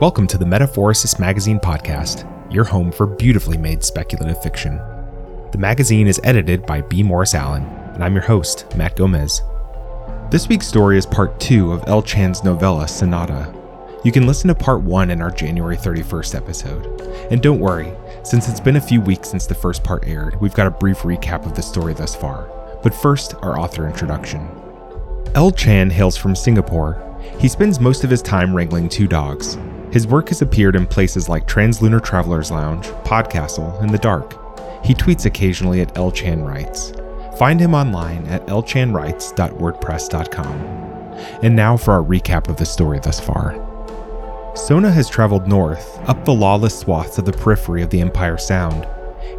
Welcome to the Metaphorosis Magazine podcast, your home for beautifully made speculative fiction. The magazine is edited by B. Morris Allen, and I'm your host, Matt Gomez. This week's story is part two of L Chan's novella, Sonata. You can listen to part one in our January 31st episode. And don't worry, since it's been a few weeks since the first part aired, we've got a brief recap of the story thus far. But first, our author introduction. El Chan hails from Singapore. He spends most of his time wrangling two dogs. His work has appeared in places like Translunar Traveler's Lounge, Podcastle, and The Dark. He tweets occasionally at L Chan Writes. Find him online at lchanwrites.wordpress.com. And now for our recap of the story thus far. Sona has traveled north, up the lawless swaths of the periphery of the Empire Sound.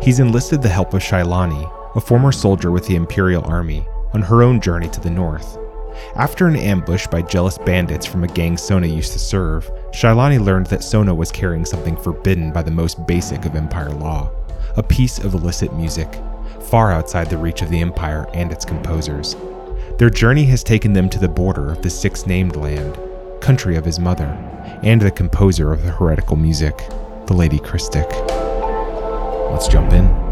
He's enlisted the help of Shailani, a former soldier with the Imperial Army, on her own journey to the north. After an ambush by jealous bandits from a gang Sona used to serve, Shailani learned that Sona was carrying something forbidden by the most basic of Empire law a piece of illicit music, far outside the reach of the Empire and its composers. Their journey has taken them to the border of the six named land, country of his mother, and the composer of the heretical music, the Lady Christic. Let's jump in.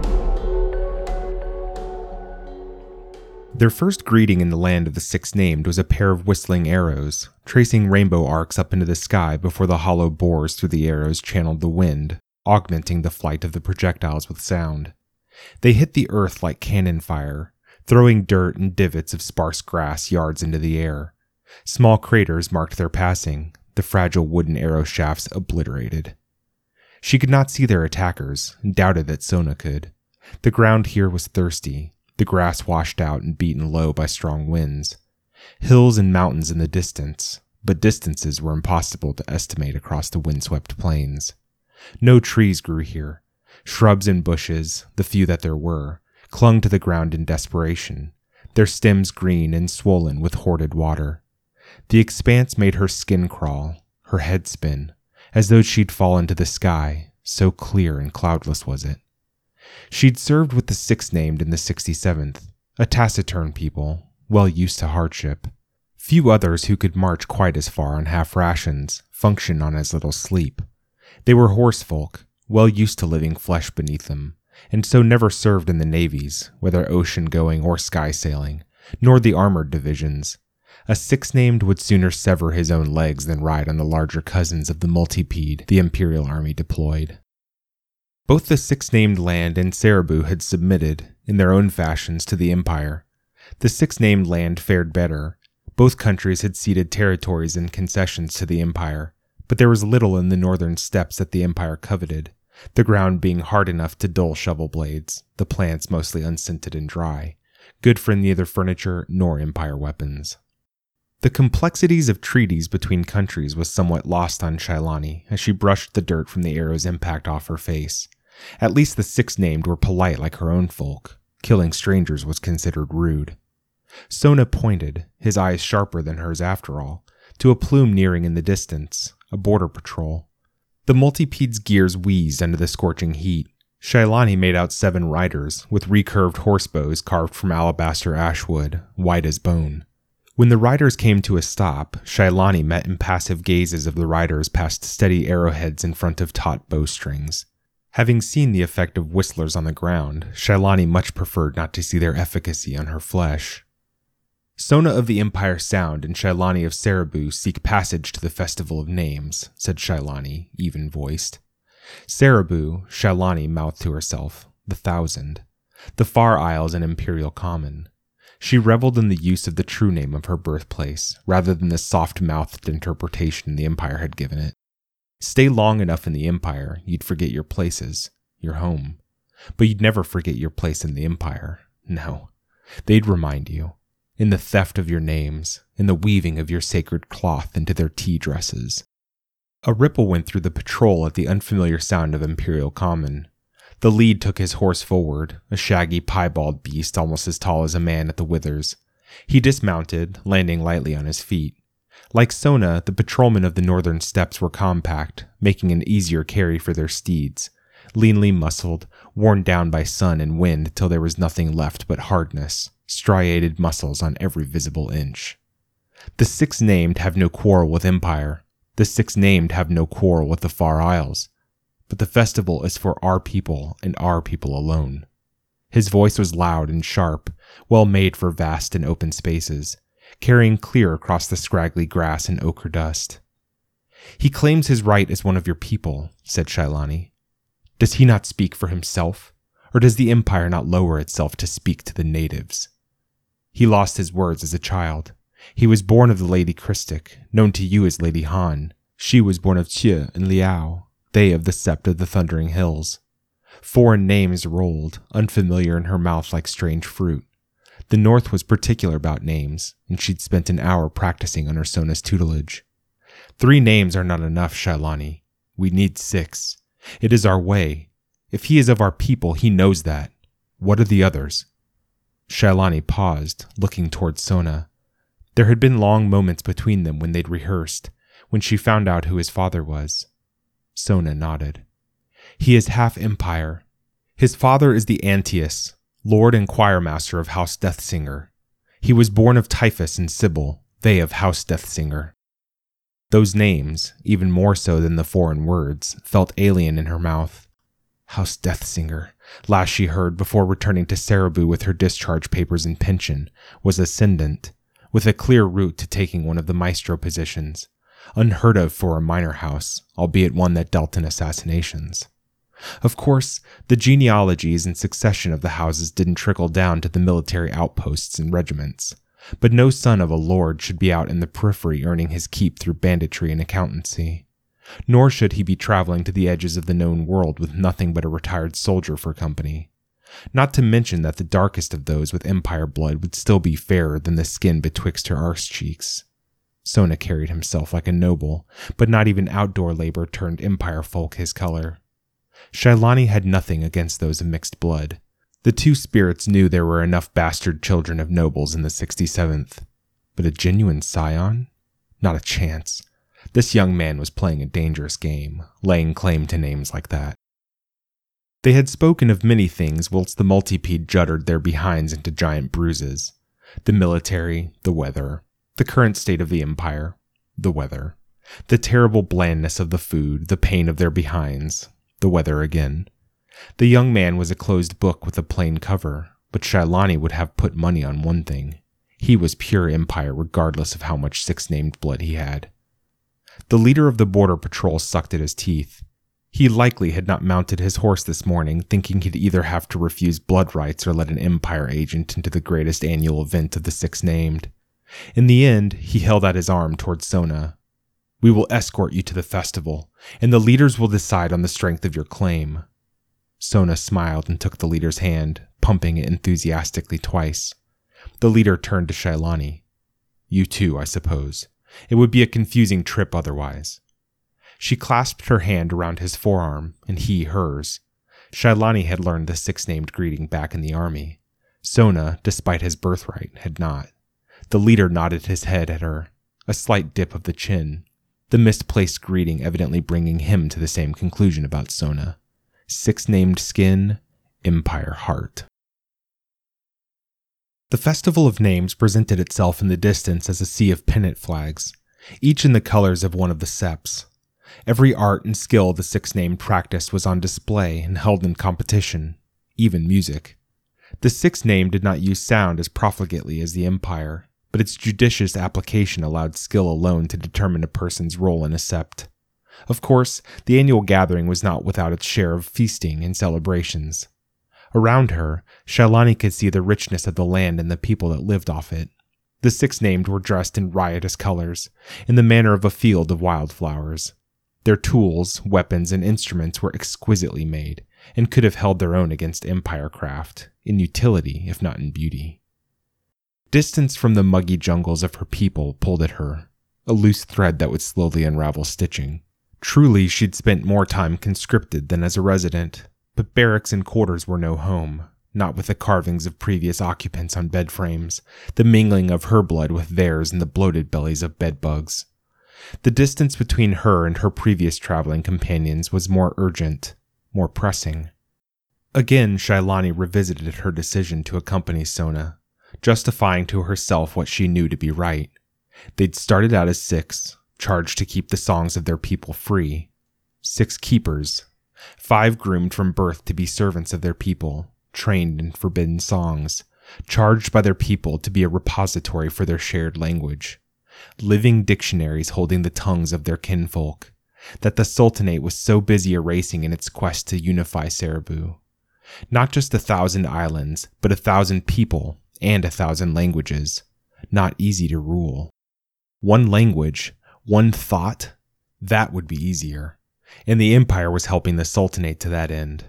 Their first greeting in the land of the six named was a pair of whistling arrows, tracing rainbow arcs up into the sky before the hollow bores through the arrows channeled the wind, augmenting the flight of the projectiles with sound. They hit the earth like cannon fire, throwing dirt and divots of sparse grass yards into the air. Small craters marked their passing, the fragile wooden arrow shafts obliterated. She could not see their attackers, doubted that Sona could. The ground here was thirsty, the grass washed out and beaten low by strong winds. Hills and mountains in the distance, but distances were impossible to estimate across the windswept plains. No trees grew here. Shrubs and bushes, the few that there were, clung to the ground in desperation, their stems green and swollen with hoarded water. The expanse made her skin crawl, her head spin, as though she'd fall to the sky, so clear and cloudless was it. She'd served with the sixth named in the 67th, a taciturn people, well used to hardship. Few others who could march quite as far on half rations function on as little sleep. They were horse folk, well used to living flesh beneath them, and so never served in the navies, whether ocean going or sky sailing, nor the armored divisions. A six named would sooner sever his own legs than ride on the larger cousins of the multipede the Imperial Army deployed. Both the six named land and Seribu had submitted, in their own fashions, to the Empire. The six named land fared better. Both countries had ceded territories and concessions to the Empire, but there was little in the northern steppes that the Empire coveted, the ground being hard enough to dull shovel blades, the plants mostly unscented and dry, good for neither furniture nor Empire weapons. The complexities of treaties between countries was somewhat lost on Shailani as she brushed the dirt from the arrow's impact off her face. At least the six named were polite like her own folk. Killing strangers was considered rude. Sona pointed, his eyes sharper than hers after all, to a plume nearing in the distance, a border patrol. The multipede's gears wheezed under the scorching heat. Shailani made out seven riders, with recurved horsebows carved from alabaster ashwood, white as bone. When the riders came to a stop, Shailani met impassive gazes of the riders past steady arrowheads in front of taut bowstrings. Having seen the effect of whistlers on the ground, Shailani much preferred not to see their efficacy on her flesh. Sona of the Empire Sound and Shailani of Seribu seek passage to the Festival of Names, said Shailani, even voiced. Seribu, Shailani mouthed to herself, the Thousand. The Far Isles and Imperial Common. She reveled in the use of the true name of her birthplace, rather than the soft mouthed interpretation the Empire had given it. Stay long enough in the Empire, you'd forget your places, your home. But you'd never forget your place in the Empire. No. They'd remind you. In the theft of your names, in the weaving of your sacred cloth into their tea dresses. A ripple went through the patrol at the unfamiliar sound of Imperial Common. The lead took his horse forward, a shaggy piebald beast almost as tall as a man at the withers. He dismounted, landing lightly on his feet. Like Sona, the patrolmen of the northern steppes were compact, making an easier carry for their steeds. Leanly muscled, worn down by sun and wind till there was nothing left but hardness, striated muscles on every visible inch. The six named have no quarrel with Empire, The six named have no quarrel with the Far Isles, but the festival is for our people and our people alone. His voice was loud and sharp, well made for vast and open spaces, carrying clear across the scraggly grass and ochre dust. He claims his right as one of your people, said Shailani. Does he not speak for himself, or does the empire not lower itself to speak to the natives? He lost his words as a child. He was born of the Lady Christic, known to you as Lady Han. She was born of Che and Liao, they of the Sept of the Thundering Hills. Foreign names rolled, unfamiliar in her mouth like strange fruit. The North was particular about names, and she'd spent an hour practicing under Sona's tutelage. Three names are not enough, Shailani. We need six. It is our way. If he is of our people, he knows that. What are the others? Shailani paused, looking toward Sona. There had been long moments between them when they'd rehearsed, when she found out who his father was. Sona nodded. He is half empire. His father is the Antaeus, lord and choirmaster of House Deathsinger. He was born of Typhus and Sybil, they of House Deathsinger. Those names, even more so than the foreign words, felt alien in her mouth. House Deathsinger, last she heard before returning to Seribu with her discharge papers and pension, was ascendant, with a clear route to taking one of the maestro positions, unheard of for a minor house, albeit one that dealt in assassinations. Of course, the genealogies and succession of the houses didn't trickle down to the military outposts and regiments. But no son of a lord should be out in the periphery earning his keep through banditry and accountancy. Nor should he be traveling to the edges of the known world with nothing but a retired soldier for company. Not to mention that the darkest of those with empire blood would still be fairer than the skin betwixt her arse cheeks. Sona carried himself like a noble, but not even outdoor labor turned empire folk his color. Shailani had nothing against those of mixed blood. The two spirits knew there were enough bastard children of nobles in the 67th. But a genuine scion? Not a chance. This young man was playing a dangerous game, laying claim to names like that. They had spoken of many things whilst the multipede juddered their behinds into giant bruises the military, the weather, the current state of the empire, the weather, the terrible blandness of the food, the pain of their behinds, the weather again. The young man was a closed book with a plain cover, but Shailani would have put money on one thing. He was pure empire regardless of how much six named blood he had. The leader of the border patrol sucked at his teeth. He likely had not mounted his horse this morning, thinking he'd either have to refuse blood rights or let an empire agent into the greatest annual event of the six named. In the end, he held out his arm toward Sona. We will escort you to the festival, and the leaders will decide on the strength of your claim. Sona smiled and took the leader's hand, pumping it enthusiastically twice. The leader turned to Shailani. You too, I suppose. It would be a confusing trip otherwise. She clasped her hand around his forearm, and he hers. Shailani had learned the six named greeting back in the army. Sona, despite his birthright, had not. The leader nodded his head at her, a slight dip of the chin, the misplaced greeting evidently bringing him to the same conclusion about Sona. Six named skin, Empire heart. The Festival of Names presented itself in the distance as a sea of pennant flags, each in the colors of one of the septs. Every art and skill the six named practiced was on display and held in competition, even music. The six named did not use sound as profligately as the Empire, but its judicious application allowed skill alone to determine a person's role in a sept. Of course, the annual gathering was not without its share of feasting and celebrations. Around her, Shailani could see the richness of the land and the people that lived off it. The six named were dressed in riotous colors, in the manner of a field of wildflowers. Their tools, weapons, and instruments were exquisitely made, and could have held their own against empire craft, in utility if not in beauty. Distance from the muggy jungles of her people pulled at her, a loose thread that would slowly unravel stitching. Truly, she'd spent more time conscripted than as a resident, but barracks and quarters were no home, not with the carvings of previous occupants on bed frames, the mingling of her blood with theirs in the bloated bellies of bedbugs. The distance between her and her previous traveling companions was more urgent, more pressing. Again, Shailani revisited her decision to accompany Sona, justifying to herself what she knew to be right. They'd started out as six, charged to keep the songs of their people free. Six keepers, five groomed from birth to be servants of their people, trained in forbidden songs, charged by their people to be a repository for their shared language, living dictionaries holding the tongues of their kinfolk, that the Sultanate was so busy erasing in its quest to unify Seribu. Not just a thousand islands, but a thousand people and a thousand languages. Not easy to rule. One language, one thought, that would be easier. And the Empire was helping the Sultanate to that end.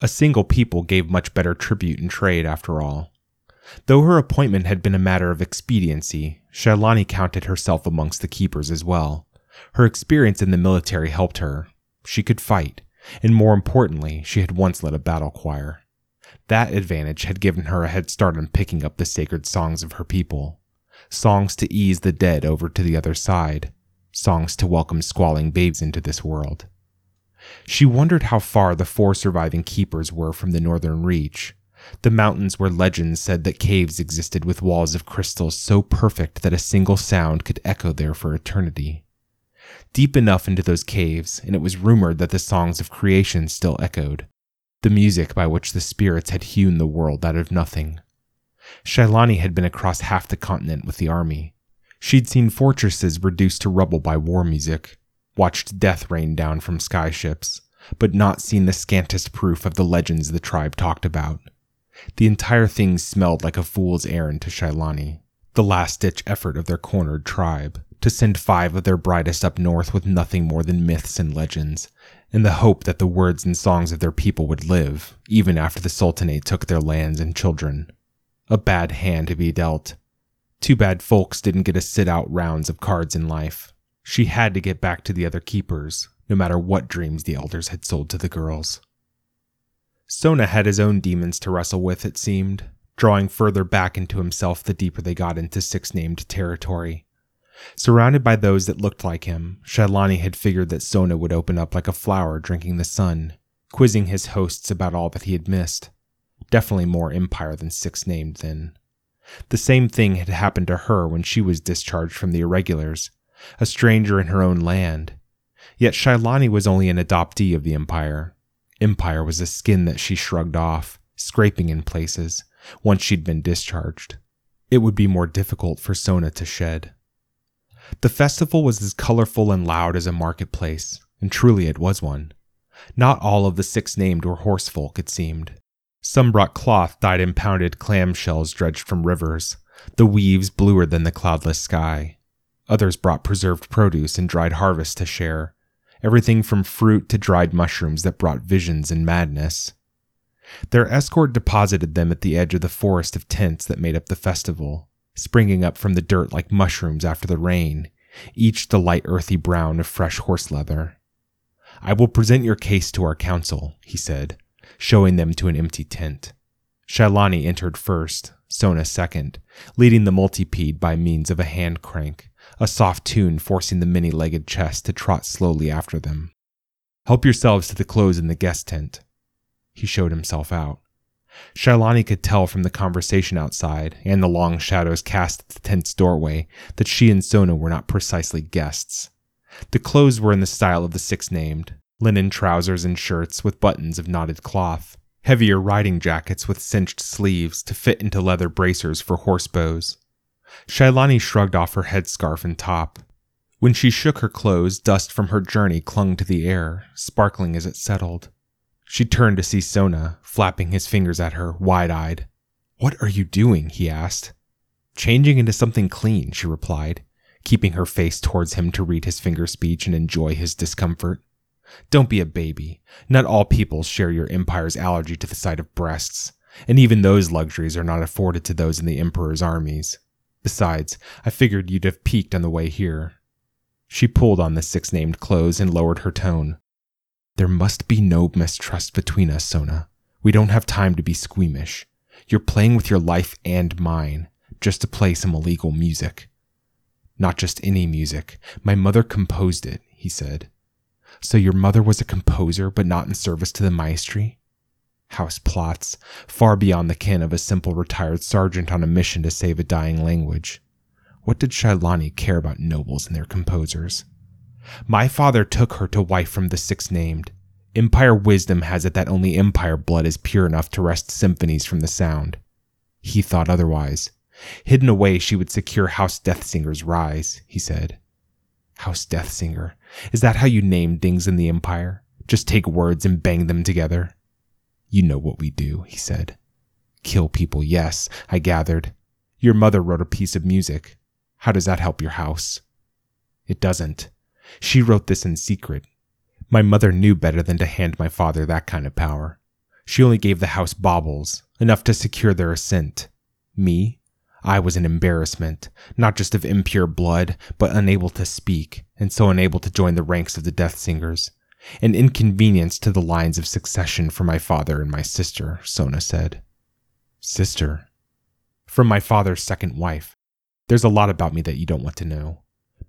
A single people gave much better tribute and trade, after all. Though her appointment had been a matter of expediency, Shailani counted herself amongst the keepers as well. Her experience in the military helped her. She could fight, and more importantly, she had once led a battle choir. That advantage had given her a head start in picking up the sacred songs of her people. Songs to ease the dead over to the other side. Songs to welcome squalling babes into this world. She wondered how far the four surviving keepers were from the northern reach, the mountains where legends said that caves existed with walls of crystal so perfect that a single sound could echo there for eternity. Deep enough into those caves, and it was rumored that the songs of creation still echoed, the music by which the spirits had hewn the world out of nothing. Shailani had been across half the continent with the army. She'd seen fortresses reduced to rubble by war music, watched death rain down from skyships, but not seen the scantest proof of the legends the tribe talked about. The entire thing smelled like a fool's errand to Shailani, the last ditch effort of their cornered tribe to send five of their brightest up north with nothing more than myths and legends, in the hope that the words and songs of their people would live, even after the Sultanate took their lands and children. A bad hand to be dealt. Too bad folks didn't get to sit out rounds of cards in life. She had to get back to the other keepers, no matter what dreams the elders had sold to the girls. Sona had his own demons to wrestle with, it seemed, drawing further back into himself the deeper they got into six named territory. Surrounded by those that looked like him, Shailani had figured that Sona would open up like a flower drinking the sun, quizzing his hosts about all that he had missed. Definitely more empire than six named then. The same thing had happened to her when she was discharged from the irregulars, a stranger in her own land. Yet Shailani was only an adoptee of the empire, Empire was a skin that she shrugged off, scraping in places, once she'd been discharged. It would be more difficult for Sona to shed. The festival was as colorful and loud as a marketplace, and truly it was one. Not all of the six named were horsefolk, it seemed. Some brought cloth dyed in pounded clam shells dredged from rivers, the weaves bluer than the cloudless sky. Others brought preserved produce and dried harvest to share, everything from fruit to dried mushrooms that brought visions and madness. Their escort deposited them at the edge of the forest of tents that made up the festival, springing up from the dirt like mushrooms after the rain, each the light earthy brown of fresh horse leather. I will present your case to our council, he said, showing them to an empty tent. Shailani entered first, Sona second, leading the multipede by means of a hand crank a soft tune forcing the many legged chest to trot slowly after them. Help yourselves to the clothes in the guest tent. He showed himself out. Shailani could tell from the conversation outside and the long shadows cast at the tent's doorway that she and Sona were not precisely guests. The clothes were in the style of the six named linen trousers and shirts with buttons of knotted cloth, heavier riding jackets with cinched sleeves to fit into leather bracers for horse bows, Shailani shrugged off her headscarf and top. When she shook her clothes, dust from her journey clung to the air, sparkling as it settled. She turned to see Sona, flapping his fingers at her, wide eyed. What are you doing? he asked. Changing into something clean, she replied, keeping her face towards him to read his finger speech and enjoy his discomfort. Don't be a baby. Not all people share your empire's allergy to the sight of breasts, and even those luxuries are not afforded to those in the emperor's armies. Besides, I figured you'd have peeked on the way here. She pulled on the six named clothes and lowered her tone. There must be no mistrust between us, Sona. We don't have time to be squeamish. You're playing with your life and mine, just to play some illegal music. Not just any music. My mother composed it, he said. So your mother was a composer, but not in service to the maestri? house plots, far beyond the ken of a simple retired sergeant on a mission to save a dying language. What did Shailani care about nobles and their composers? My father took her to wife from the six named. Empire wisdom has it that only Empire blood is pure enough to wrest symphonies from the sound. He thought otherwise. Hidden away, she would secure House Deathsinger's rise, he said. House Deathsinger. Is that how you name things in the Empire? Just take words and bang them together? You know what we do, he said. Kill people, yes, I gathered. Your mother wrote a piece of music. How does that help your house? It doesn't. She wrote this in secret. My mother knew better than to hand my father that kind of power. She only gave the house baubles, enough to secure their assent. Me? I was an embarrassment, not just of impure blood, but unable to speak, and so unable to join the ranks of the Death Singers. An inconvenience to the lines of succession for my father and my sister, Sona said. Sister? From my father's second wife. There's a lot about me that you don't want to know.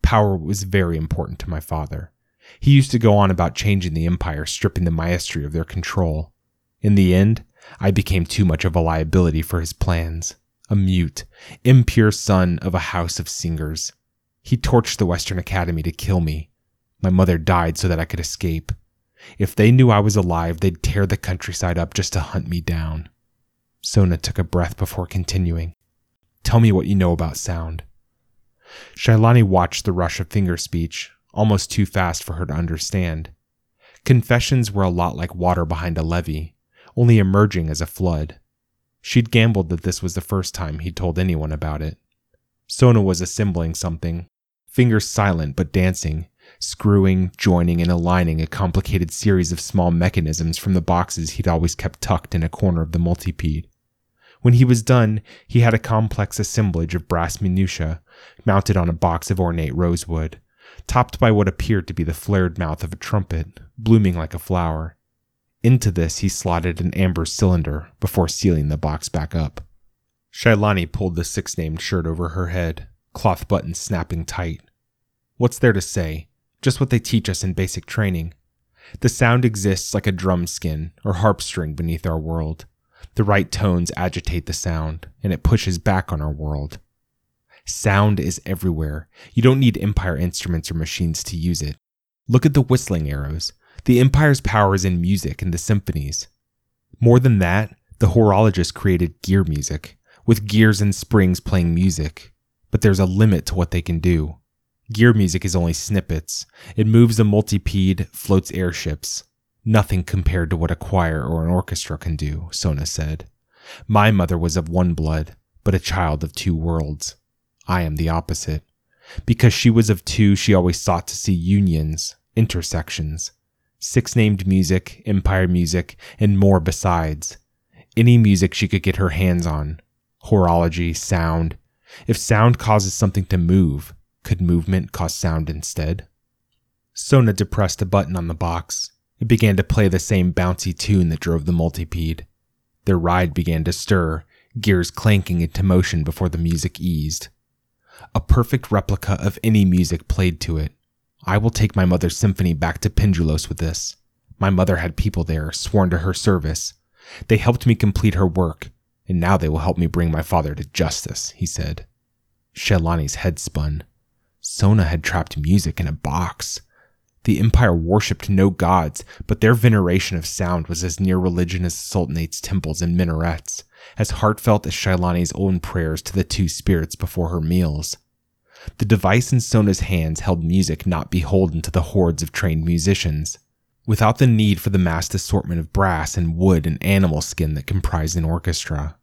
Power was very important to my father. He used to go on about changing the empire, stripping the maestri of their control. In the end, I became too much of a liability for his plans. A mute, impure son of a house of singers. He torched the Western Academy to kill me. My mother died so that I could escape. If they knew I was alive, they'd tear the countryside up just to hunt me down. Sona took a breath before continuing. Tell me what you know about sound. Shailani watched the rush of finger speech, almost too fast for her to understand. Confessions were a lot like water behind a levee, only emerging as a flood. She'd gambled that this was the first time he'd told anyone about it. Sona was assembling something, fingers silent but dancing, screwing, joining, and aligning a complicated series of small mechanisms from the boxes he'd always kept tucked in a corner of the multipede. When he was done, he had a complex assemblage of brass minutiae mounted on a box of ornate rosewood, topped by what appeared to be the flared mouth of a trumpet, blooming like a flower. Into this he slotted an amber cylinder before sealing the box back up. Shailani pulled the six named shirt over her head, cloth buttons snapping tight. What's there to say? Just what they teach us in basic training. The sound exists like a drum skin or harp string beneath our world. The right tones agitate the sound, and it pushes back on our world. Sound is everywhere. You don't need Empire instruments or machines to use it. Look at the whistling arrows. The Empire's power is in music and the symphonies. More than that, the horologist created gear music, with gears and springs playing music. But there's a limit to what they can do. Gear music is only snippets. It moves a multipede, floats airships. Nothing compared to what a choir or an orchestra can do, Sona said. My mother was of one blood, but a child of two worlds. I am the opposite. Because she was of two, she always sought to see unions, intersections, six named music, empire music, and more besides. Any music she could get her hands on. Horology, sound. If sound causes something to move, could movement cause sound instead? Sona depressed a button on the box. It began to play the same bouncy tune that drove the multipede. Their ride began to stir, gears clanking into motion before the music eased. A perfect replica of any music played to it. I will take my mother's symphony back to Pendulos with this. My mother had people there, sworn to her service. They helped me complete her work, and now they will help me bring my father to justice, he said. Shailani's head spun. Sona had trapped music in a box. The Empire worshipped no gods, but their veneration of sound was as near religion as the Sultanate's temples and minarets, as heartfelt as Shailani's own prayers to the two spirits before her meals. The device in Sona's hands held music not beholden to the hordes of trained musicians, without the need for the massed assortment of brass and wood and animal skin that comprised an orchestra.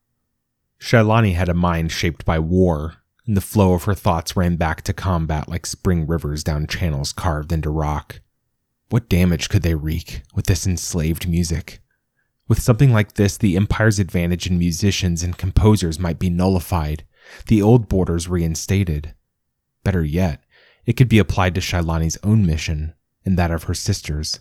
Shailani had a mind shaped by war, and the flow of her thoughts ran back to combat like spring rivers down channels carved into rock. What damage could they wreak with this enslaved music? With something like this, the Empire's advantage in musicians and composers might be nullified, the old borders reinstated. Better yet, it could be applied to Shailani's own mission and that of her sisters.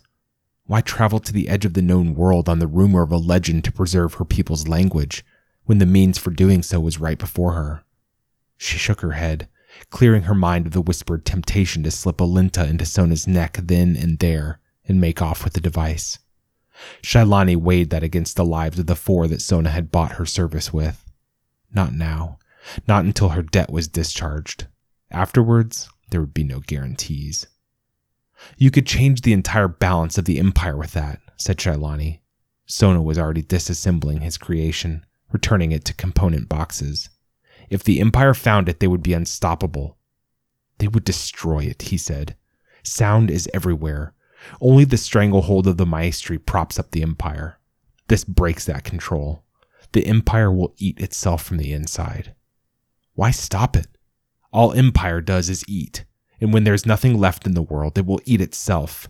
Why travel to the edge of the known world on the rumor of a legend to preserve her people's language when the means for doing so was right before her? She shook her head, clearing her mind of the whispered temptation to slip Alinta into Sona's neck then and there and make off with the device. Shailani weighed that against the lives of the four that Sona had bought her service with. Not now. Not until her debt was discharged. Afterwards, there would be no guarantees. You could change the entire balance of the Empire with that, said Shailani. Sona was already disassembling his creation, returning it to component boxes. If the Empire found it, they would be unstoppable. They would destroy it, he said. Sound is everywhere. Only the stranglehold of the Maestri props up the Empire. This breaks that control. The Empire will eat itself from the inside. Why stop it? All Empire does is eat, and when there's nothing left in the world, it will eat itself.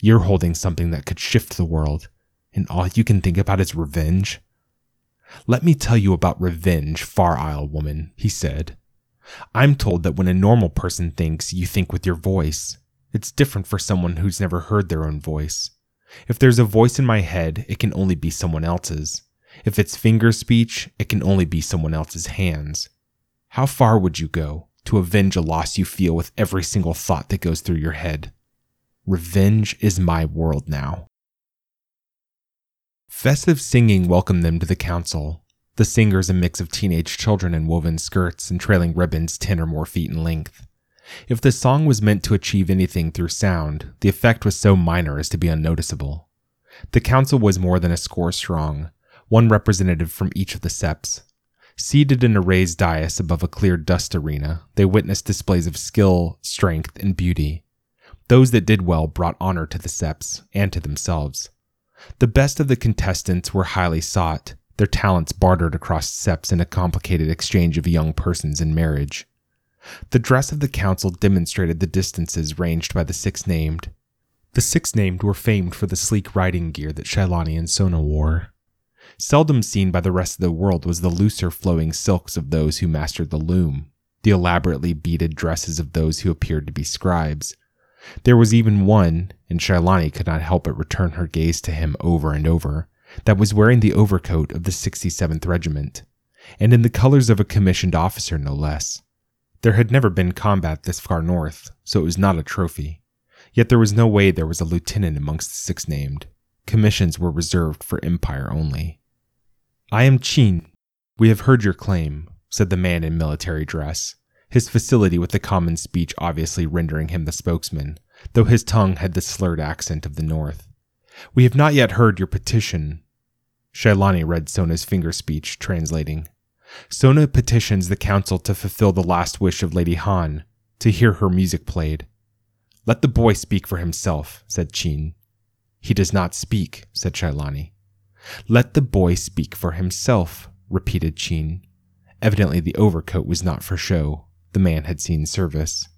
You're holding something that could shift the world, and all you can think about is revenge? Let me tell you about revenge, Far Isle woman, he said. I'm told that when a normal person thinks, you think with your voice. It's different for someone who's never heard their own voice. If there's a voice in my head, it can only be someone else's. If it's finger speech, it can only be someone else's hands. How far would you go to avenge a loss you feel with every single thought that goes through your head? Revenge is my world now. Festive singing welcomed them to the council. The singers a mix of teenage children in woven skirts and trailing ribbons 10 or more feet in length. If the song was meant to achieve anything through sound, the effect was so minor as to be unnoticeable. The council was more than a score strong, one representative from each of the septs. Seated in a raised dais above a clear dust arena, they witnessed displays of skill, strength, and beauty. Those that did well brought honor to the septs and to themselves. The best of the contestants were highly sought, their talents bartered across septs in a complicated exchange of young persons in marriage. The dress of the council demonstrated the distances ranged by the six named. The six named were famed for the sleek riding gear that Shailani and Sona wore. Seldom seen by the rest of the world was the looser flowing silks of those who mastered the loom, the elaborately beaded dresses of those who appeared to be scribes, there was even one, and Shailani could not help but return her gaze to him over and over, that was wearing the overcoat of the 67th Regiment, and in the colors of a commissioned officer no less. There had never been combat this far north, so it was not a trophy. Yet there was no way there was a lieutenant amongst the six named. Commissions were reserved for Empire only. I am Chin. We have heard your claim, said the man in military dress, his facility with the common speech obviously rendering him the spokesman, though his tongue had the slurred accent of the North. We have not yet heard your petition. Shailani read Sona's finger speech, translating. Sona petitions the council to fulfill the last wish of Lady Han, to hear her music played. Let the boy speak for himself, said Chin. He does not speak, said Shailani. Let the boy speak for himself, repeated Chin. Evidently the overcoat was not for show. The man had seen service.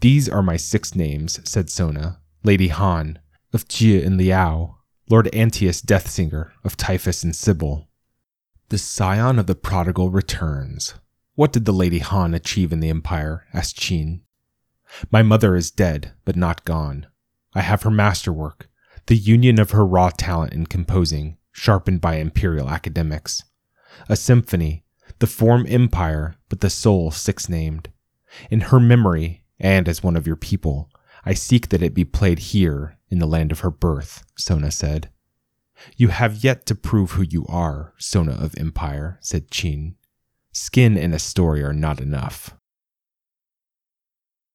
These are my six names, said Sona, Lady Han, of Jia and Liao, Lord Antius Deathsinger, of Typhus and Sybil. The scion of the prodigal returns. What did the Lady Han achieve in the Empire? asked Chin. My mother is dead, but not gone. I have her masterwork, the union of her raw talent in composing, sharpened by imperial academics. A symphony, the form empire, but the soul six named. In her memory, and as one of your people, I seek that it be played here in the land of her birth, Sona said. You have yet to prove who you are, Sona of Empire, said Chin. Skin and a story are not enough.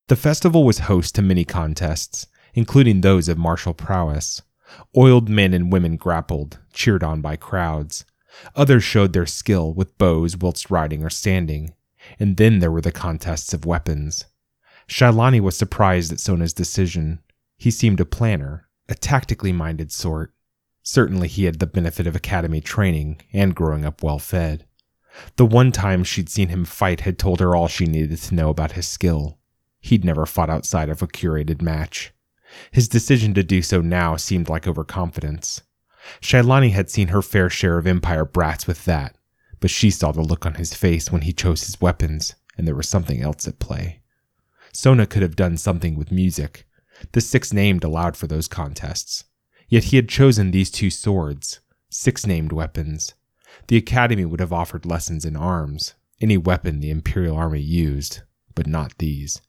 The festival was host to many contests, including those of martial prowess. Oiled men and women grappled, cheered on by crowds. Others showed their skill with bows whilst riding or standing, and then there were the contests of weapons. Shailani was surprised at Sona's decision. He seemed a planner, a tactically minded sort. Certainly he had the benefit of academy training and growing up well fed. The one time she'd seen him fight had told her all she needed to know about his skill. He'd never fought outside of a curated match. His decision to do so now seemed like overconfidence. Shailani had seen her fair share of Empire brats with that, but she saw the look on his face when he chose his weapons, and there was something else at play. Sona could have done something with music. The six named allowed for those contests. Yet he had chosen these two swords, six named weapons. The Academy would have offered lessons in arms, any weapon the Imperial Army used, but not these.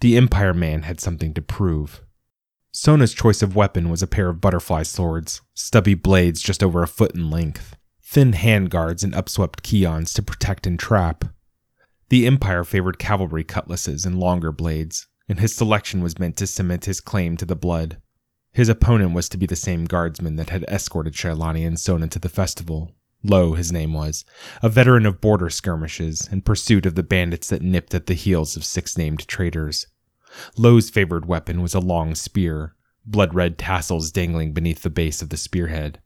The Empire man had something to prove. Sona's choice of weapon was a pair of butterfly swords, stubby blades just over a foot in length, thin handguards and upswept quillons to protect and trap. The Empire favored cavalry cutlasses and longer blades, and his selection was meant to cement his claim to the blood. His opponent was to be the same guardsman that had escorted Shailani and Sona to the festival. Lowe, his name was, a veteran of border skirmishes in pursuit of the bandits that nipped at the heels of six named traitors. Lowe's favored weapon was a long spear, blood red tassels dangling beneath the base of the spearhead.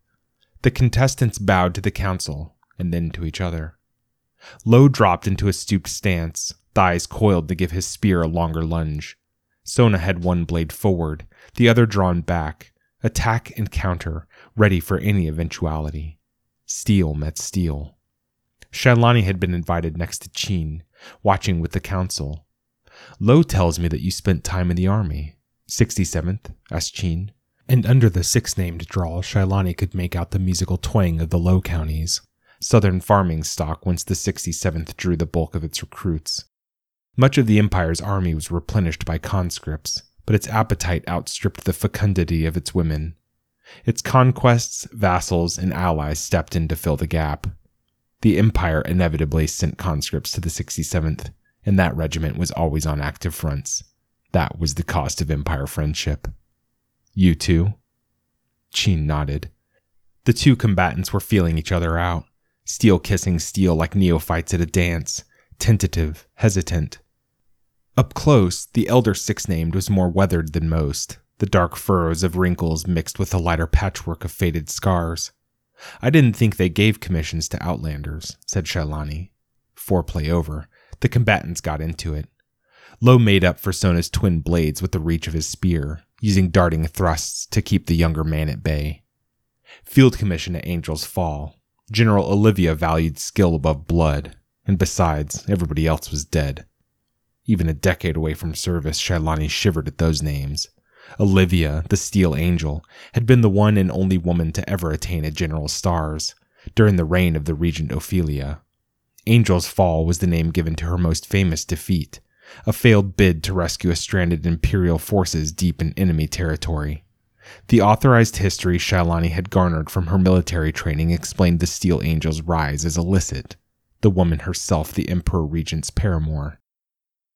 The contestants bowed to the council and then to each other. Lowe dropped into a stooped stance, thighs coiled to give his spear a longer lunge. Sona had one blade forward, the other drawn back, attack and counter, ready for any eventuality. Steel met steel. Shailani had been invited next to Chin, watching with the council. Lowe tells me that you spent time in the army. 67th, asked Chin. And under the six named drawl, Shailani could make out the musical twang of the Low counties, southern farming stock whence the 67th drew the bulk of its recruits. Much of the Empire's army was replenished by conscripts, but its appetite outstripped the fecundity of its women. Its conquests, vassals, and allies stepped in to fill the gap. The Empire inevitably sent conscripts to the 67th, and that regiment was always on active fronts. That was the cost of Empire friendship. You too? Chin nodded. The two combatants were feeling each other out, steel kissing steel like neophytes at a dance, tentative, hesitant. Up close, the elder six named was more weathered than most, the dark furrows of wrinkles mixed with the lighter patchwork of faded scars. I didn't think they gave commissions to outlanders, said Shailani. Foreplay over, the combatants got into it. Lowe made up for Sona's twin blades with the reach of his spear, using darting thrusts to keep the younger man at bay. Field commission at Angel's Fall. General Olivia valued skill above blood, and besides, everybody else was dead. Even a decade away from service, Shailani shivered at those names. Olivia, the Steel Angel, had been the one and only woman to ever attain a general's stars, during the reign of the Regent Ophelia. Angel's Fall was the name given to her most famous defeat, a failed bid to rescue a stranded Imperial forces deep in enemy territory. The authorized history Shailani had garnered from her military training explained the Steel Angel's rise as illicit, the woman herself the Emperor Regent's paramour.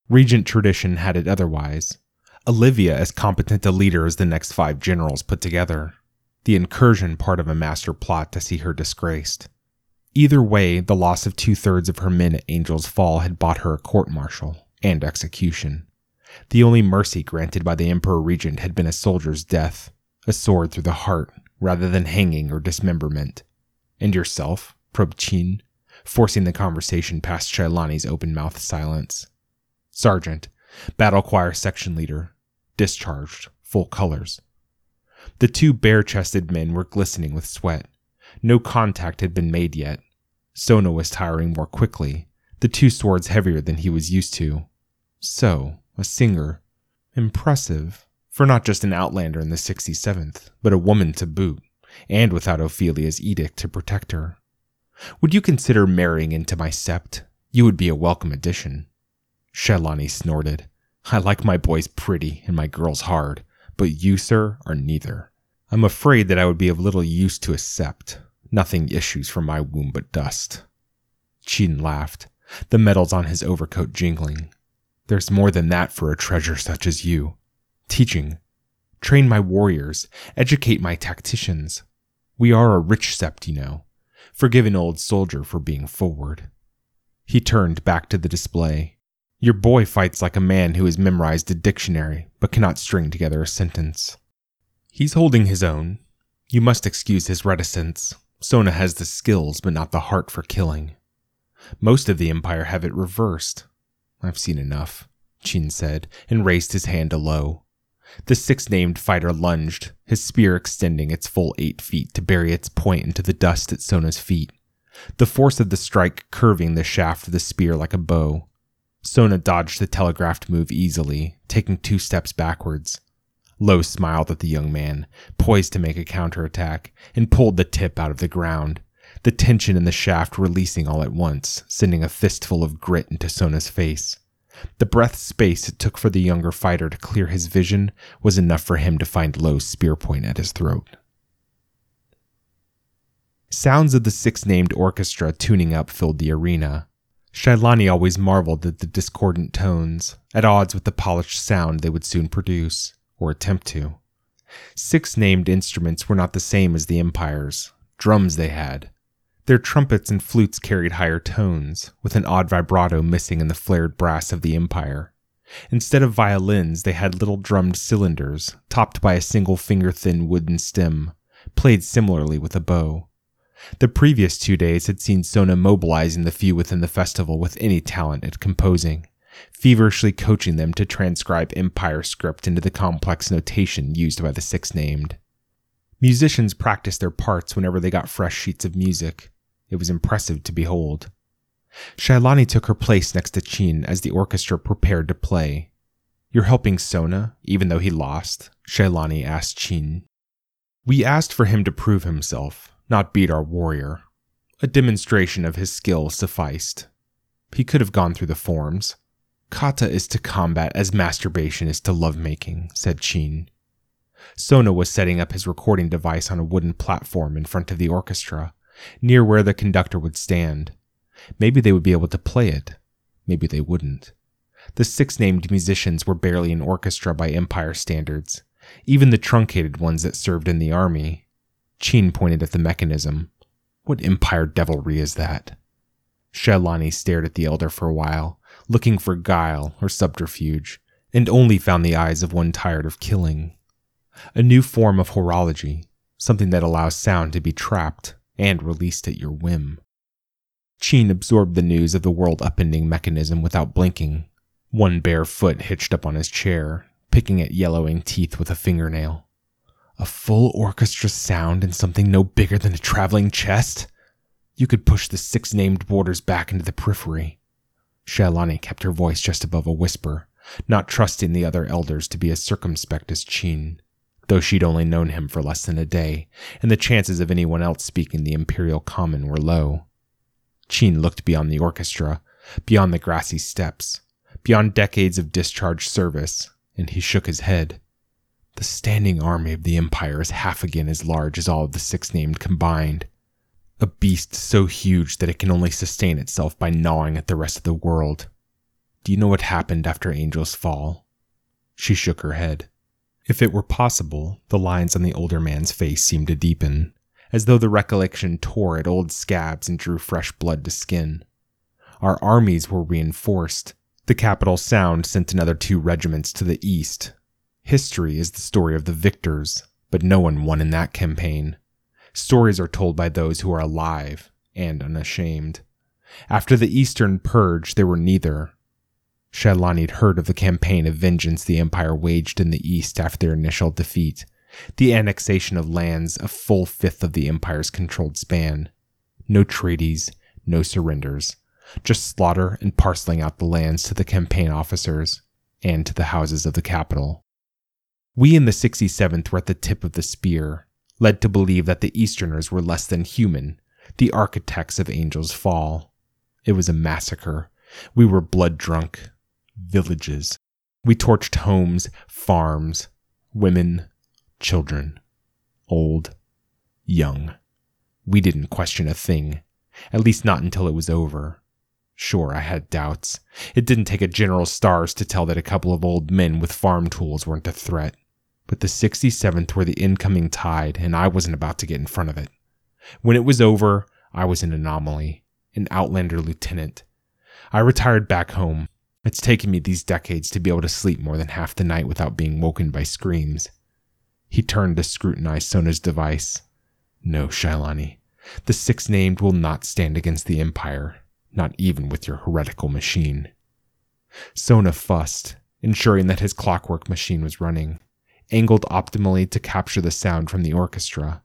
Regent tradition had it otherwise. Olivia as competent a leader as the next five generals put together. The incursion part of a master plot to see her disgraced. Either way, the loss of two thirds of her men at Angel's Fall had bought her a court martial and execution. The only mercy granted by the Emperor Regent had been a soldier's death, a sword through the heart, rather than hanging or dismemberment. And yourself? probed Chin, forcing the conversation past Shailani's open mouthed silence. Sergeant, battle choir section leader, discharged, full colors. The two bare chested men were glistening with sweat. No contact had been made yet. Sona was tiring more quickly, the two swords heavier than he was used to. So, a singer. Impressive, for not just an outlander in the 67th, but a woman to boot, and without Ophelia's edict to protect her. Would you consider marrying into my sept? You would be a welcome addition. Shailani snorted. I like my boys pretty and my girls hard, but you, sir, are neither. I'm afraid that I would be of little use to a sept. Nothing issues from my womb but dust. Chin laughed, the medals on his overcoat jingling. There's more than that for a treasure such as you. Teaching. Train my warriors, educate my tacticians. We are a rich sept, you know. Forgive an old soldier for being forward. He turned back to the display. Your boy fights like a man who has memorized a dictionary but cannot string together a sentence. He's holding his own. You must excuse his reticence. Sona has the skills but not the heart for killing. Most of the Empire have it reversed. I've seen enough, Chin said, and raised his hand to Lowe. The six named fighter lunged, his spear extending its full eight feet to bury its point into the dust at Sona's feet, the force of the strike curving the shaft of the spear like a bow. Sona dodged the telegraphed move easily, taking two steps backwards. Lowe smiled at the young man, poised to make a counterattack, and pulled the tip out of the ground, the tension in the shaft releasing all at once, sending a fistful of grit into Sona's face. The breath space it took for the younger fighter to clear his vision was enough for him to find Lowe's spear point at his throat. Sounds of the six named orchestra tuning up filled the arena. Shailani always marveled at the discordant tones, at odds with the polished sound they would soon produce, or attempt to. Six named instruments were not the same as the Empire's. Drums they had. Their trumpets and flutes carried higher tones, with an odd vibrato missing in the flared brass of the Empire. Instead of violins, they had little drummed cylinders, topped by a single finger thin wooden stem, played similarly with a bow. The previous two days had seen Sona mobilizing the few within the festival with any talent at composing, feverishly coaching them to transcribe Empire script into the complex notation used by the six named. Musicians practiced their parts whenever they got fresh sheets of music. It was impressive to behold. Shailani took her place next to Chin as the orchestra prepared to play. You're helping Sona, even though he lost? Shailani asked Chin. We asked for him to prove himself, not beat our warrior. A demonstration of his skill sufficed. He could have gone through the forms. Kata is to combat as masturbation is to lovemaking, said Chin. Sona was setting up his recording device on a wooden platform in front of the orchestra, near where the conductor would stand. Maybe they would be able to play it. Maybe they wouldn't. The six named musicians were barely an orchestra by Empire standards, even the truncated ones that served in the army Chin pointed at the mechanism. What empire devilry is that? Shailani stared at the elder for a while, looking for guile or subterfuge, and only found the eyes of one tired of killing. A new form of horology, something that allows sound to be trapped and released at your whim. Chin absorbed the news of the world upending mechanism without blinking, one bare foot hitched up on his chair, picking at yellowing teeth with a fingernail. A full orchestra sound and something no bigger than a traveling chest? You could push the six named borders back into the periphery. Shailani kept her voice just above a whisper, not trusting the other elders to be as circumspect as Chin, though she'd only known him for less than a day, and the chances of anyone else speaking the Imperial Common were low. Chin looked beyond the orchestra, beyond the grassy steps, beyond decades of discharged service, and he shook his head. The standing army of the Empire is half again as large as all of the six named combined. A beast so huge that it can only sustain itself by gnawing at the rest of the world. Do you know what happened after Angel's fall? She shook her head. If it were possible, the lines on the older man's face seemed to deepen, as though the recollection tore at old scabs and drew fresh blood to skin. Our armies were reinforced. The capital sound sent another two regiments to the east, History is the story of the victors, but no one won in that campaign. Stories are told by those who are alive and unashamed. After the Eastern Purge, there were neither. Shailani had heard of the campaign of vengeance the Empire waged in the East after their initial defeat, the annexation of lands a full fifth of the Empire's controlled span. No treaties, no surrenders, just slaughter and parceling out the lands to the campaign officers and to the houses of the capital. We in the 67th were at the tip of the spear, led to believe that the Easterners were less than human, the architects of Angel's Fall. It was a massacre. We were blood drunk. Villages. We torched homes, farms, women, children, old, young. We didn't question a thing, at least not until it was over. Sure, I had doubts. It didn't take a General Stars to tell that a couple of old men with farm tools weren't a threat but the 67th were the incoming tide, and I wasn't about to get in front of it. When it was over, I was an anomaly, an Outlander lieutenant. I retired back home. It's taken me these decades to be able to sleep more than half the night without being woken by screams. He turned to scrutinize Sona's device. No, Shailani. The six named will not stand against the Empire, not even with your heretical machine. Sona fussed, ensuring that his clockwork machine was running angled optimally to capture the sound from the orchestra.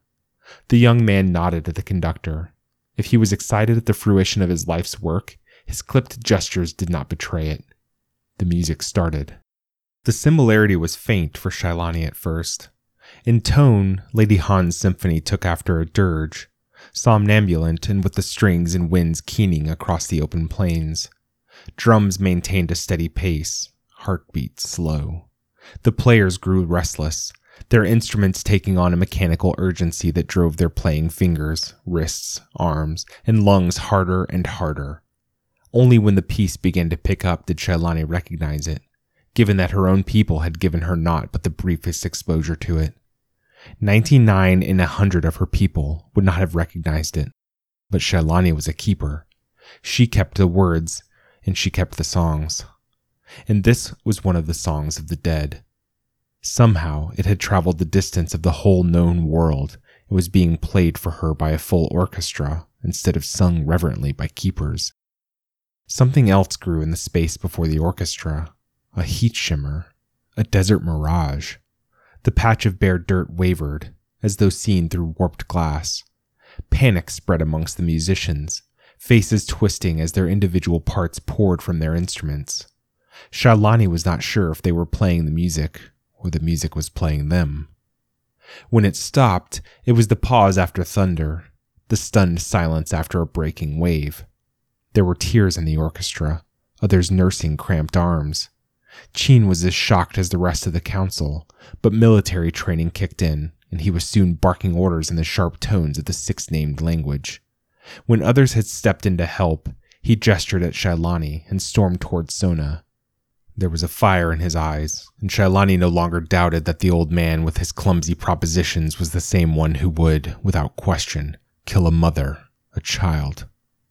The young man nodded at the conductor. If he was excited at the fruition of his life's work, his clipped gestures did not betray it. The music started. The similarity was faint for Shailani at first. In tone, Lady Han's symphony took after a dirge, somnambulant and with the strings and winds keening across the open plains. Drums maintained a steady pace, heartbeat slow. The players grew restless, their instruments taking on a mechanical urgency that drove their playing fingers, wrists, arms, and lungs harder and harder. Only when the piece began to pick up did Shailani recognize it, given that her own people had given her naught but the briefest exposure to it. Ninety-nine in a hundred of her people would not have recognized it, but Shailani was a keeper. She kept the words, and she kept the songs. And this was one of the songs of the dead. Somehow it had traveled the distance of the whole known world and was being played for her by a full orchestra instead of sung reverently by keepers. Something else grew in the space before the orchestra a heat shimmer, a desert mirage. The patch of bare dirt wavered, as though seen through warped glass. Panic spread amongst the musicians, faces twisting as their individual parts poured from their instruments. Shailani was not sure if they were playing the music or the music was playing them. When it stopped, it was the pause after thunder, the stunned silence after a breaking wave. There were tears in the orchestra, others nursing cramped arms. Chin was as shocked as the rest of the council, but military training kicked in, and he was soon barking orders in the sharp tones of the six named language. When others had stepped in to help, he gestured at Shailani and stormed towards Sona. There was a fire in his eyes, and Shailani no longer doubted that the old man with his clumsy propositions was the same one who would, without question, kill a mother, a child,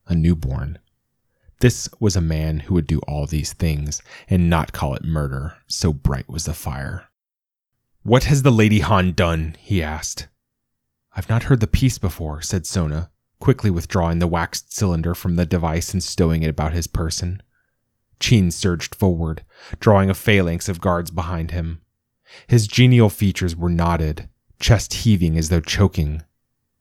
a newborn. This was a man who would do all these things and not call it murder, so bright was the fire. What has the Lady Han done? he asked. I've not heard the piece before, said Sona, quickly withdrawing the waxed cylinder from the device and stowing it about his person. Chin surged forward, drawing a phalanx of guards behind him. His genial features were knotted, chest heaving as though choking.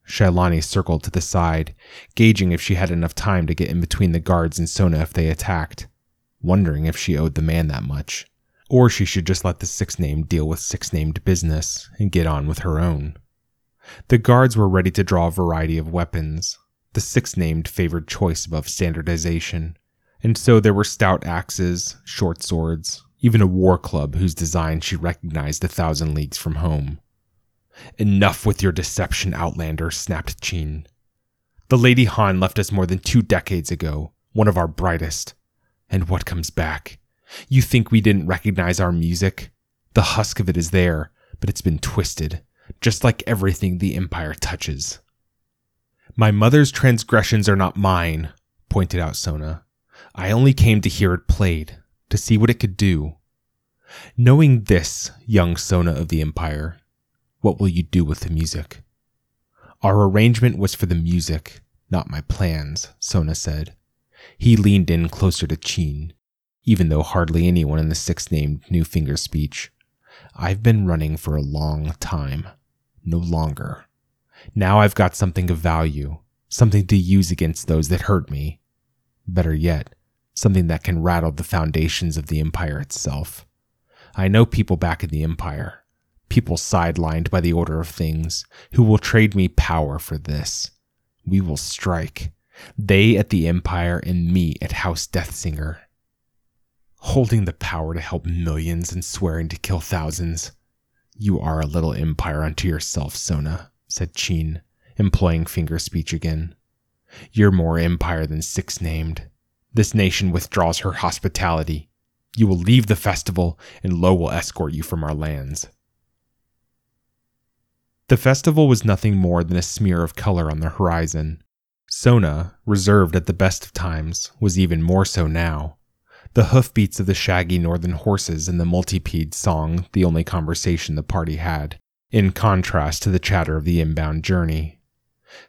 Shailani circled to the side, gauging if she had enough time to get in between the guards and Sona if they attacked, wondering if she owed the man that much, or she should just let the six named deal with six named business and get on with her own. The guards were ready to draw a variety of weapons, the six named favored choice above standardization, and so there were stout axes, short swords, even a war club whose design she recognized a thousand leagues from home. Enough with your deception, Outlander, snapped Chin. The Lady Han left us more than two decades ago, one of our brightest. And what comes back? You think we didn't recognize our music? The husk of it is there, but it's been twisted, just like everything the Empire touches. My mother's transgressions are not mine, pointed out Sona. I only came to hear it played, to see what it could do. Knowing this, young Sona of the Empire, what will you do with the music? Our arrangement was for the music, not my plans, Sona said. He leaned in closer to Chin, even though hardly anyone in the six named knew finger speech. I've been running for a long time. No longer. Now I've got something of value, something to use against those that hurt me. Better yet, something that can rattle the foundations of the Empire itself. I know people back in the Empire, people sidelined by the order of things, who will trade me power for this. We will strike. They at the Empire and me at House Deathsinger. Holding the power to help millions and swearing to kill thousands. You are a little empire unto yourself, Sona, said Chin, employing finger speech again. You're more empire than six named. This nation withdraws her hospitality. You will leave the festival, and Lo will escort you from our lands. The festival was nothing more than a smear of color on the horizon. Sona, reserved at the best of times, was even more so now. The hoofbeats of the shaggy northern horses and the multipede song the only conversation the party had, in contrast to the chatter of the inbound journey.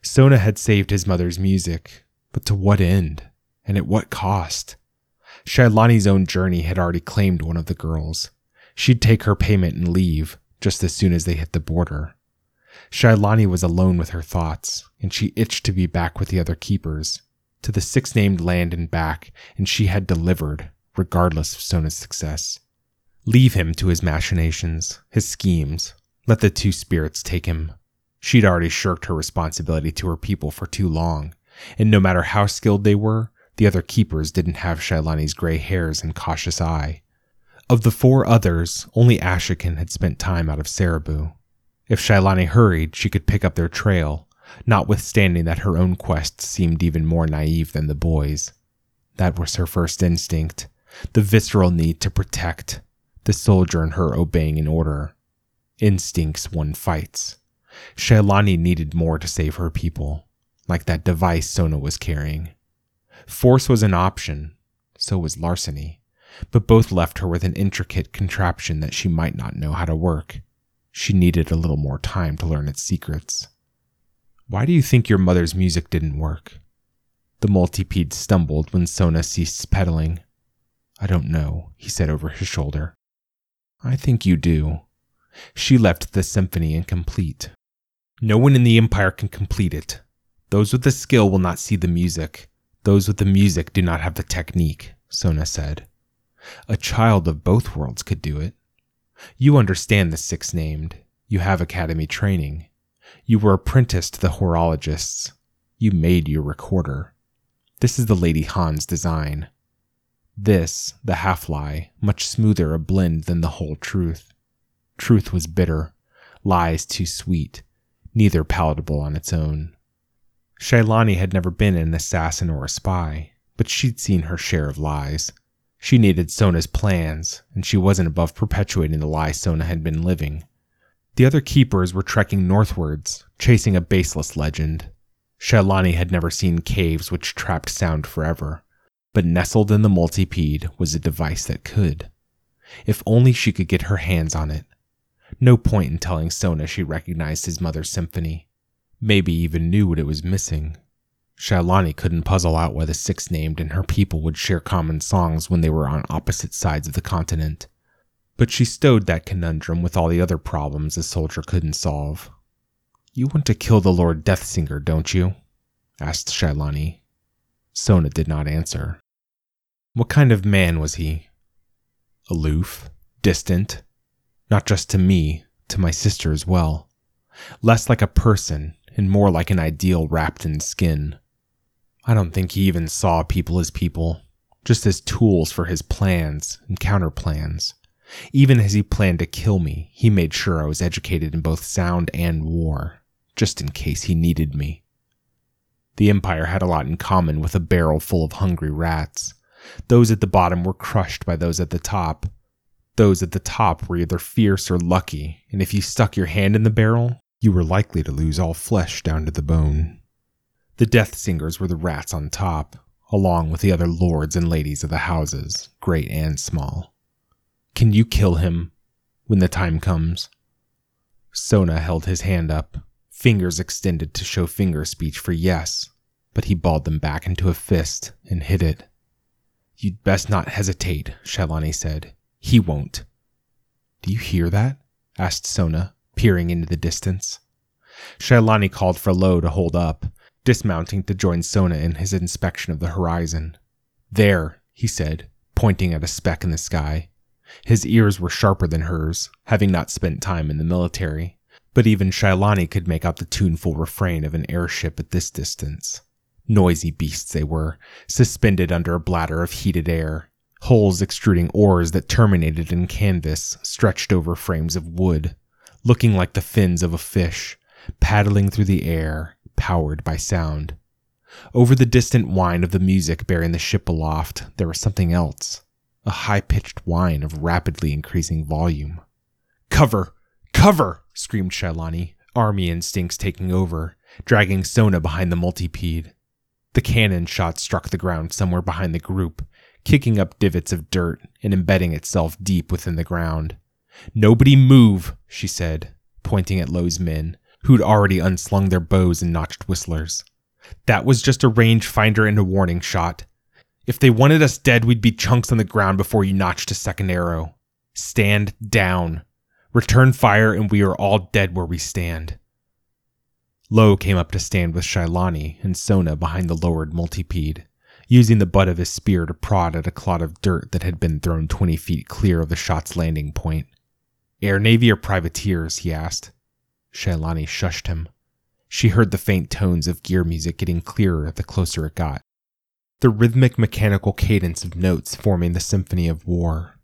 Sona had saved his mother's music, but to what end? And at what cost? Shailani's own journey had already claimed one of the girls. She'd take her payment and leave just as soon as they hit the border. Shailani was alone with her thoughts, and she itched to be back with the other keepers, to the six named land and back, and she had delivered, regardless of Sona's success. Leave him to his machinations, his schemes. Let the two spirits take him. She'd already shirked her responsibility to her people for too long, and no matter how skilled they were, the other keepers didn't have Shailani's gray hairs and cautious eye. Of the four others, only Ashikin had spent time out of Seribu. If Shailani hurried, she could pick up their trail, notwithstanding that her own quest seemed even more naive than the boys. That was her first instinct the visceral need to protect, the soldier in her obeying an order. Instincts won fights. Shailani needed more to save her people, like that device Sona was carrying. Force was an option, so was larceny, but both left her with an intricate contraption that she might not know how to work. She needed a little more time to learn its secrets. Why do you think your mother's music didn't work? The multipede stumbled when Sona ceased pedaling. I don't know, he said over his shoulder. I think you do. She left the symphony incomplete. No one in the Empire can complete it. Those with the skill will not see the music. Those with the music do not have the technique, Sona said. A child of both worlds could do it. You understand the six named. You have academy training. You were apprenticed to the horologists. You made your recorder. This is the Lady Han's design. This, the half lie, much smoother a blend than the whole truth. Truth was bitter, lies too sweet, neither palatable on its own. Shailani had never been an assassin or a spy, but she'd seen her share of lies. She needed Sona's plans, and she wasn't above perpetuating the lie Sona had been living. The other keepers were trekking northwards, chasing a baseless legend. Shailani had never seen caves which trapped sound forever, but nestled in the multipede was a device that could. If only she could get her hands on it. No point in telling Sona she recognized his mother's symphony. Maybe even knew what it was missing. Shailani couldn't puzzle out why the six named and her people would share common songs when they were on opposite sides of the continent. But she stowed that conundrum with all the other problems the soldier couldn't solve. You want to kill the Lord Deathsinger, don't you? asked Shailani. Sona did not answer. What kind of man was he? Aloof, distant, not just to me, to my sister as well. Less like a person and more like an ideal wrapped in skin. I don't think he even saw people as people, just as tools for his plans and counterplans. Even as he planned to kill me, he made sure I was educated in both sound and war, just in case he needed me. The Empire had a lot in common with a barrel full of hungry rats. Those at the bottom were crushed by those at the top, those at the top were either fierce or lucky, and if you stuck your hand in the barrel, you were likely to lose all flesh down to the bone. The Death Singers were the rats on top, along with the other lords and ladies of the houses, great and small. Can you kill him when the time comes? Sona held his hand up, fingers extended to show finger speech for yes, but he balled them back into a fist and hid it. You'd best not hesitate, Shailani said. He won't. Do you hear that? asked Sona, peering into the distance. Shailani called for Lo to hold up, dismounting to join Sona in his inspection of the horizon. There, he said, pointing at a speck in the sky. His ears were sharper than hers, having not spent time in the military, but even Shailani could make out the tuneful refrain of an airship at this distance. Noisy beasts they were, suspended under a bladder of heated air, holes extruding oars that terminated in canvas stretched over frames of wood, looking like the fins of a fish, paddling through the air, powered by sound. Over the distant whine of the music bearing the ship aloft, there was something else a high pitched whine of rapidly increasing volume. Cover! Cover! screamed Shailani, army instincts taking over, dragging Sona behind the multipede. The cannon shot struck the ground somewhere behind the group, kicking up divots of dirt and embedding itself deep within the ground. Nobody move, she said, pointing at Lowe's men, who'd already unslung their bows and notched whistlers. That was just a range finder and a warning shot. If they wanted us dead, we'd be chunks on the ground before you notched a second arrow. Stand down. Return fire, and we are all dead where we stand. Lowe came up to stand with Shailani and Sona behind the lowered multipede using the butt of his spear to prod at a clod of dirt that had been thrown 20 feet clear of the shot's landing point. Air Navy or privateers? he asked. Shailani shushed him. She heard the faint tones of gear music getting clearer the closer it got. The rhythmic mechanical cadence of notes forming the symphony of war.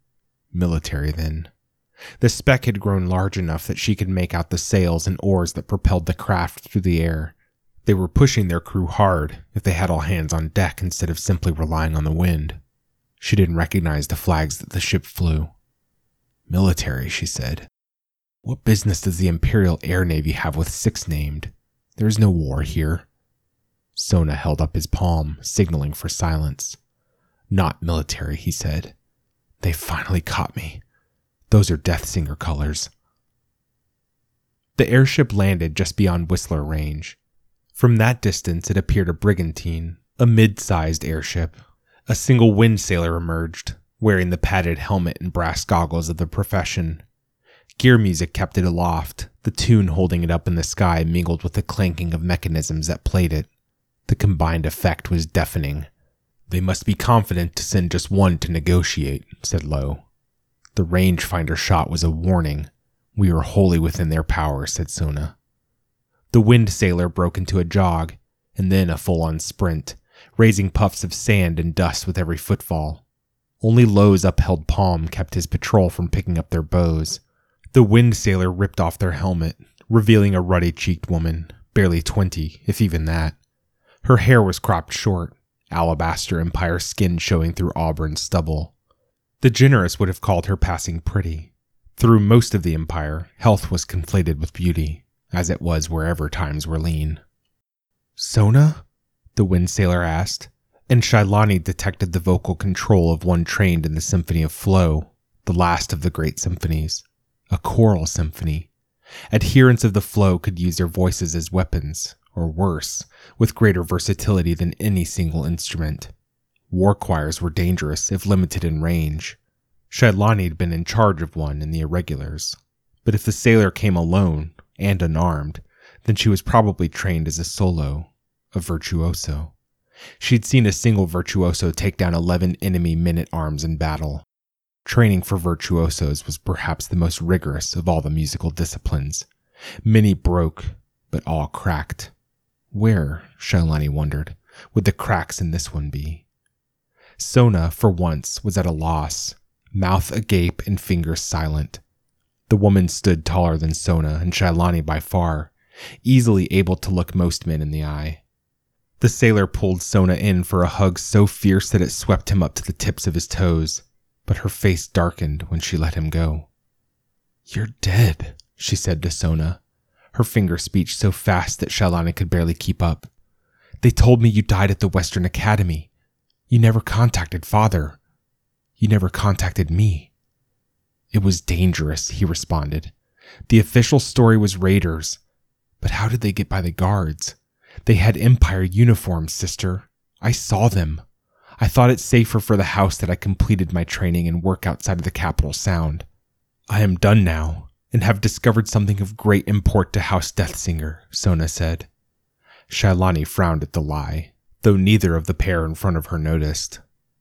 Military, then. The speck had grown large enough that she could make out the sails and oars that propelled the craft through the air, They were pushing their crew hard if they had all hands on deck instead of simply relying on the wind. She didn't recognize the flags that the ship flew. Military, she said. What business does the Imperial Air Navy have with six named? There is no war here. Sona held up his palm, signaling for silence. Not military, he said. They finally caught me. Those are Death Singer colors. The airship landed just beyond Whistler range. From that distance, it appeared a brigantine, a mid sized airship. A single wind sailor emerged, wearing the padded helmet and brass goggles of the profession. Gear music kept it aloft, the tune holding it up in the sky mingled with the clanking of mechanisms that played it. The combined effect was deafening. They must be confident to send just one to negotiate, said Lowe. The rangefinder shot was a warning. We are wholly within their power, said Sona. The wind sailor broke into a jog, and then a full on sprint, raising puffs of sand and dust with every footfall. Only Lowe's upheld palm kept his patrol from picking up their bows. The wind sailor ripped off their helmet, revealing a ruddy cheeked woman, barely twenty, if even that. Her hair was cropped short, alabaster empire skin showing through auburn stubble. The generous would have called her passing pretty. Through most of the empire, health was conflated with beauty, as it was wherever times were lean. Sona? The wind sailor asked, and Shailani detected the vocal control of one trained in the Symphony of Flow, the last of the great symphonies, a choral symphony. Adherents of the flow could use their voices as weapons, or worse, with greater versatility than any single instrument. War choirs were dangerous if limited in range. Shailani had been in charge of one in the irregulars, but if the sailor came alone and unarmed, then she was probably trained as a solo, a virtuoso. She'd seen a single virtuoso take down 11 enemy men at arms in battle. Training for virtuosos was perhaps the most rigorous of all the musical disciplines. Many broke, but all cracked. Where, Shailani wondered, would the cracks in this one be? Sona, for once, was at a loss, mouth agape and fingers silent. The woman stood taller than Sona and Shailani by far, easily able to look most men in the eye. The sailor pulled Sona in for a hug so fierce that it swept him up to the tips of his toes, but her face darkened when she let him go. You're dead, she said to Sona, her finger speech so fast that Shailani could barely keep up. They told me you died at the Western Academy. You never contacted father. You never contacted me. It was dangerous, he responded. The official story was raiders. But how did they get by the guards? They had Empire uniforms, sister. I saw them. I thought it safer for the house that I completed my training and work outside of the capital sound. I am done now and have discovered something of great import to House Deathsinger, Sona said. Shailani frowned at the lie, though neither of the pair in front of her noticed.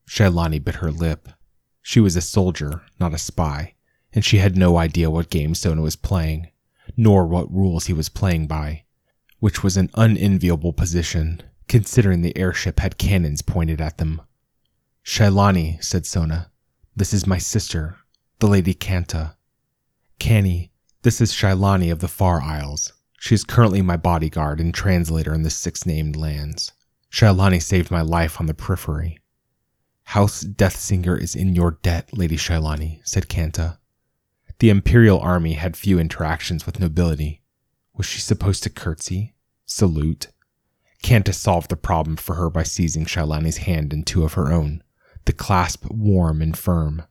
Shailani bit her lip. She was a soldier, not a spy, and she had no idea what game Sona was playing, nor what rules he was playing by, which was an unenviable position, considering the airship had cannons pointed at them. Shailani, said Sona, this is my sister, the Lady Kanta. Canny, this is Shailani of the Far Isles. She is currently my bodyguard and translator in the six named lands. Shailani saved my life on the periphery. House Deathsinger is in your debt, Lady Shailani, said Kanta. The Imperial Army had few interactions with nobility. Was she supposed to curtsy? Salute? Kanta solved the problem for her by seizing Shailani's hand in two of her own, the clasp warm and firm.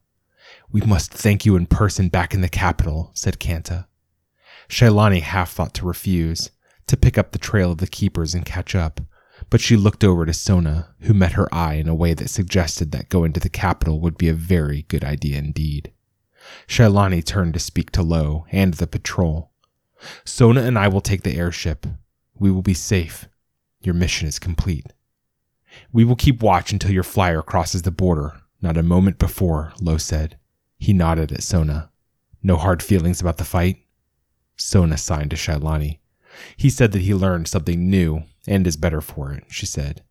We must thank you in person back in the capital, said Kanta. Shailani half thought to refuse, to pick up the trail of the keepers and catch up, but she looked over to Sona, who met her eye in a way that suggested that going to the capital would be a very good idea indeed. Shailani turned to speak to Lowe and the patrol. Sona and I will take the airship. We will be safe. Your mission is complete. We will keep watch until your flyer crosses the border, not a moment before, Lowe said. He nodded at Sona. No hard feelings about the fight? Sona signed to Shailani. He said that he learned something new and is better for it, she said.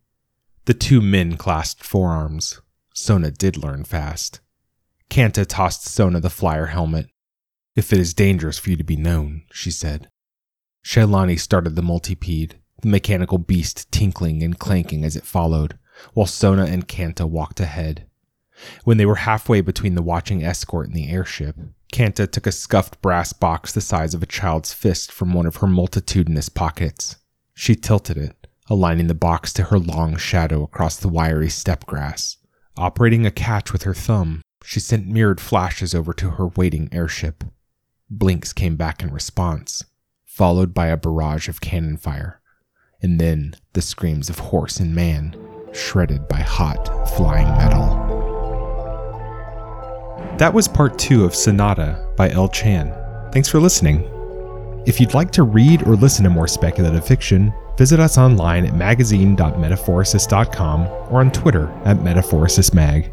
The two men clasped forearms. Sona did learn fast. Kanta tossed Sona the flyer helmet. If it is dangerous for you to be known, she said. Shailani started the multipede, the mechanical beast tinkling and clanking as it followed, while Sona and Kanta walked ahead. When they were halfway between the watching escort and the airship, Kanta took a scuffed brass box the size of a child's fist from one of her multitudinous pockets. She tilted it, aligning the box to her long shadow across the wiry steppe grass. Operating a catch with her thumb, she sent mirrored flashes over to her waiting airship. Blinks came back in response, followed by a barrage of cannon fire, and then the screams of horse and man, shredded by hot, flying metal. That was part two of Sonata by L Chan. Thanks for listening. If you'd like to read or listen to more speculative fiction, visit us online at magazine.metaphorosis.com or on Twitter at metaphorosismag.